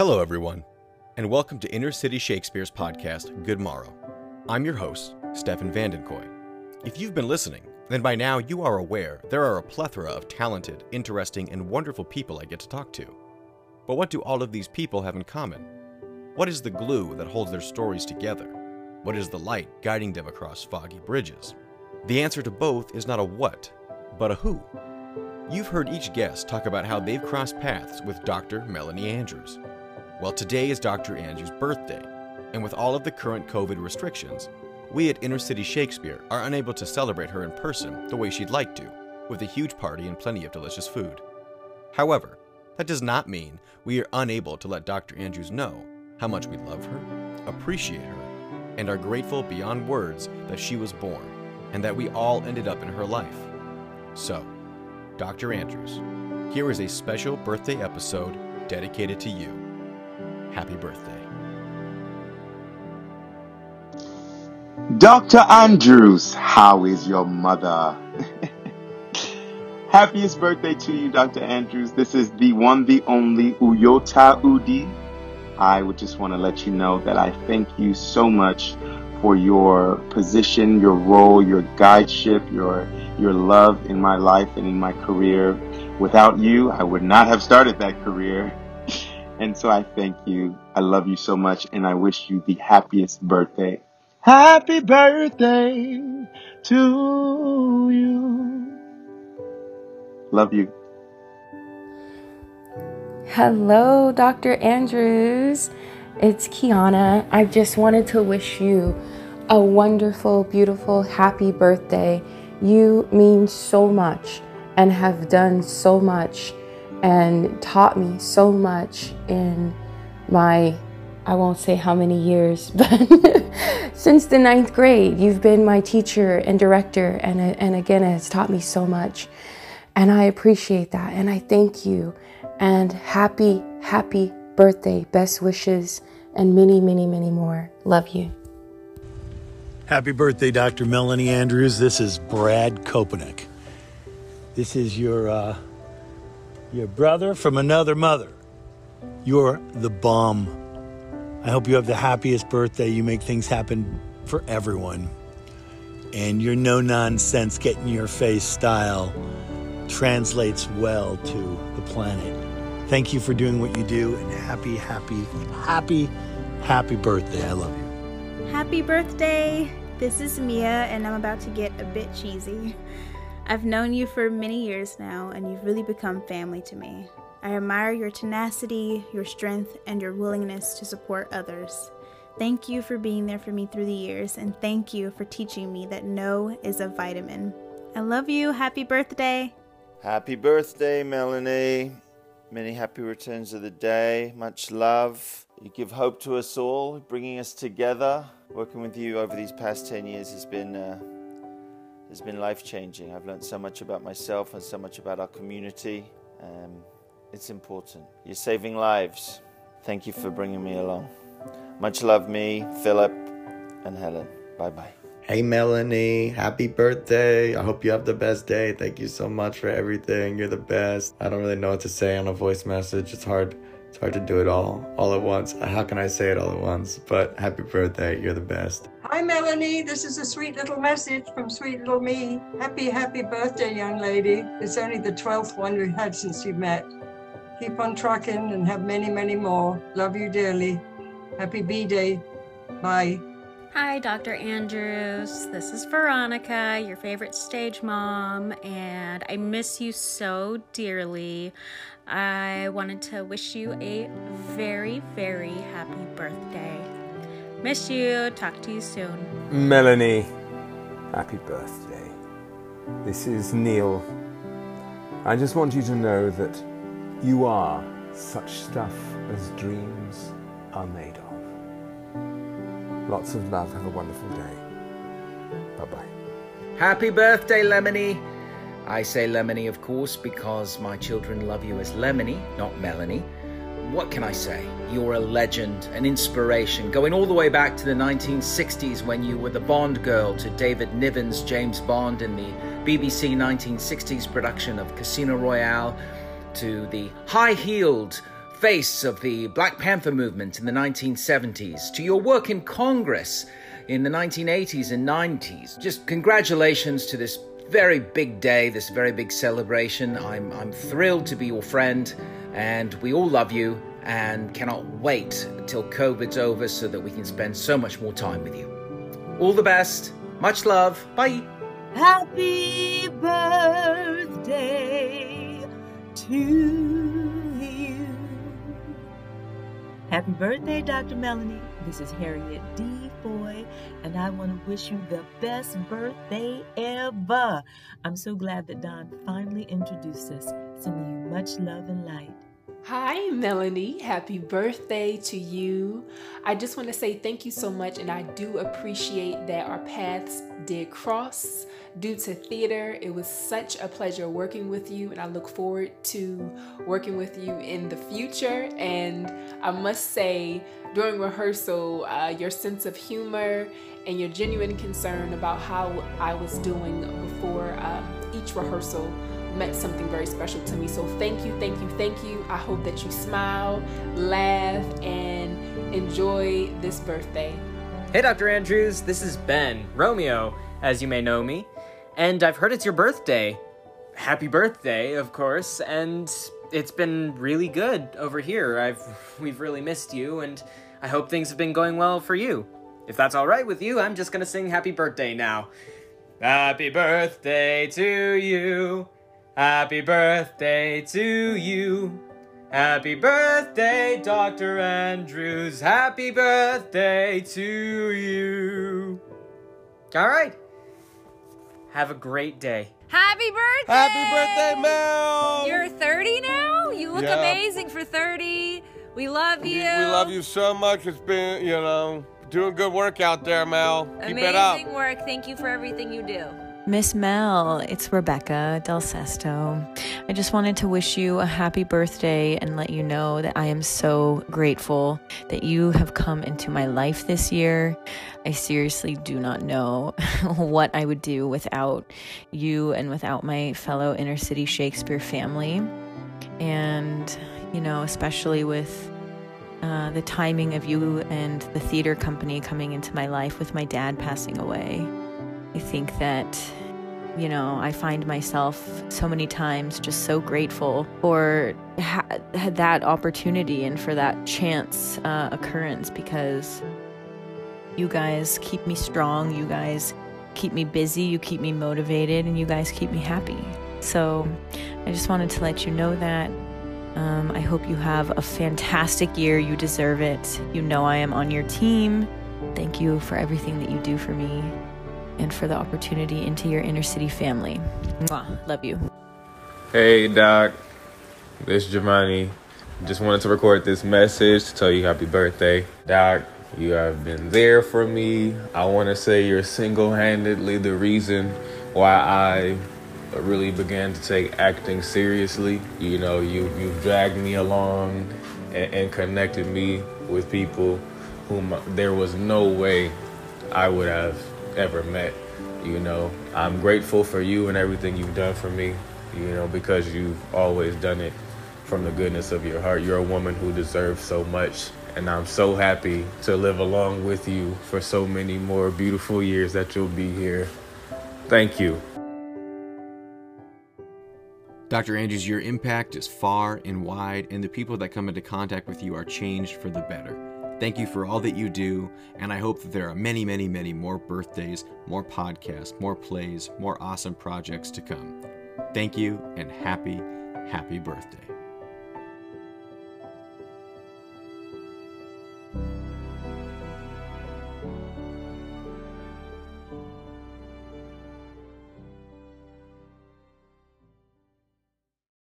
Hello, everyone, and welcome to Inner City Shakespeare's podcast, Good Morrow. I'm your host, Stefan Vandenkooy. If you've been listening, then by now you are aware there are a plethora of talented, interesting, and wonderful people I get to talk to. But what do all of these people have in common? What is the glue that holds their stories together? What is the light guiding them across foggy bridges? The answer to both is not a what, but a who. You've heard each guest talk about how they've crossed paths with Dr. Melanie Andrews. Well, today is Dr. Andrews' birthday, and with all of the current COVID restrictions, we at Inner City Shakespeare are unable to celebrate her in person the way she'd like to, with a huge party and plenty of delicious food. However, that does not mean we are unable to let Dr. Andrews know how much we love her, appreciate her, and are grateful beyond words that she was born and that we all ended up in her life. So, Dr. Andrews, here is a special birthday episode dedicated to you. Happy birthday. Dr. Andrews, how is your mother? Happiest birthday to you, Dr. Andrews. This is the one, the only Uyota Udi. I would just want to let you know that I thank you so much for your position, your role, your guideship, your your love in my life and in my career. Without you, I would not have started that career. And so I thank you. I love you so much and I wish you the happiest birthday. Happy birthday to you. Love you. Hello, Dr. Andrews. It's Kiana. I just wanted to wish you a wonderful, beautiful, happy birthday. You mean so much and have done so much and taught me so much in my, I won't say how many years, but since the ninth grade, you've been my teacher and director, and, and again, it has taught me so much. And I appreciate that, and I thank you. And happy, happy birthday, best wishes, and many, many, many more. Love you. Happy birthday, Dr. Melanie Andrews. This is Brad Kopanek. This is your uh, your brother from another mother. You're the bomb. I hope you have the happiest birthday. You make things happen for everyone. And your no nonsense, get in your face style translates well to the planet. Thank you for doing what you do and happy, happy, happy, happy birthday. I love you. Happy birthday! This is Mia, and I'm about to get a bit cheesy. I've known you for many years now, and you've really become family to me. I admire your tenacity, your strength, and your willingness to support others. Thank you for being there for me through the years, and thank you for teaching me that no is a vitamin. I love you. Happy birthday. Happy birthday, Melanie. Many happy returns of the day. Much love. You give hope to us all, bringing us together. Working with you over these past 10 years has been. Uh, has been life changing. I've learned so much about myself and so much about our community. Um, it's important. You're saving lives. Thank you for bringing me along. Much love, me, Philip, and Helen. Bye bye. Hey Melanie, happy birthday. I hope you have the best day. Thank you so much for everything. You're the best. I don't really know what to say on a voice message. It's hard it's hard to do it all all at once. Uh, how can I say it all at once? But happy birthday. You're the best. Hi, Melanie. This is a sweet little message from sweet little me. Happy, happy birthday, young lady. It's only the 12th one we've had since you met. Keep on trucking and have many, many more. Love you dearly. Happy B Day. Bye. Hi, Dr. Andrews. This is Veronica, your favorite stage mom, and I miss you so dearly. I wanted to wish you a very, very happy birthday. Miss you. Talk to you soon. Melanie, happy birthday. This is Neil. I just want you to know that you are such stuff as dreams are made of. Lots of love. Have a wonderful day. Bye bye. Happy birthday, Lemony. I say Lemony, of course, because my children love you as Lemony, not Melanie. What can I say? You're a legend, an inspiration, going all the way back to the 1960s when you were the Bond girl to David Niven's James Bond in the BBC 1960s production of Casino Royale, to the high heeled face of the Black Panther movement in the 1970s, to your work in Congress in the 1980s and 90s. Just congratulations to this very big day, this very big celebration. I'm, I'm thrilled to be your friend, and we all love you and cannot wait till COVID's over so that we can spend so much more time with you. All the best. Much love. Bye. Happy birthday to you. Happy birthday, Dr. Melanie. This is Harriet D. Foy, and I want to wish you the best birthday ever. I'm so glad that Don finally introduced us. Sending you much love and light. Hi, Melanie. Happy birthday to you. I just want to say thank you so much, and I do appreciate that our paths did cross due to theater. It was such a pleasure working with you, and I look forward to working with you in the future. And I must say, during rehearsal, uh, your sense of humor and your genuine concern about how I was doing before um, each rehearsal meant something very special to me. So thank you, thank you, thank you. I hope that you smile, laugh, and enjoy this birthday. Hey, Dr. Andrews, this is Ben, Romeo, as you may know me, and I've heard it's your birthday. Happy birthday, of course, and it's been really good over here. I've we've really missed you, and I hope things have been going well for you. If that's all right with you, I'm just gonna sing happy birthday now. Happy birthday to you. Happy birthday to you. Happy birthday, Dr. Andrews. Happy birthday to you. All right. Have a great day. Happy birthday! Happy birthday, Mel! You're 30 now? You look Yeah. amazing for 30. We love you. We, we love you so much. It's been, you know, doing good work out there, Mel. Keep it up. Amazing work. Thank you for everything you do. Miss Mel, it's Rebecca Del Sesto. I just wanted to wish you a happy birthday and let you know that I am so grateful that you have come into my life this year. I seriously do not know what I would do without you and without my fellow inner city Shakespeare family. And, you know, especially with uh, the timing of you and the theater company coming into my life with my dad passing away. I think that, you know, I find myself so many times just so grateful for ha- that opportunity and for that chance uh, occurrence because you guys keep me strong, you guys keep me busy, you keep me motivated, and you guys keep me happy. So I just wanted to let you know that. Um, I hope you have a fantastic year. You deserve it. You know I am on your team. Thank you for everything that you do for me and for the opportunity into your inner city family. Mwah. Love you. Hey, Doc. This is Jamani. Just wanted to record this message to tell you happy birthday. Doc, you have been there for me. I want to say you're single handedly the reason why I really began to take acting seriously. You know, you, you've dragged me along and, and connected me with people whom there was no way I would have ever met. You know, I'm grateful for you and everything you've done for me, you know, because you've always done it from the goodness of your heart. You're a woman who deserves so much. And I'm so happy to live along with you for so many more beautiful years that you'll be here. Thank you. Dr. Andrews, your impact is far and wide, and the people that come into contact with you are changed for the better. Thank you for all that you do, and I hope that there are many, many, many more birthdays, more podcasts, more plays, more awesome projects to come. Thank you, and happy, happy birthday.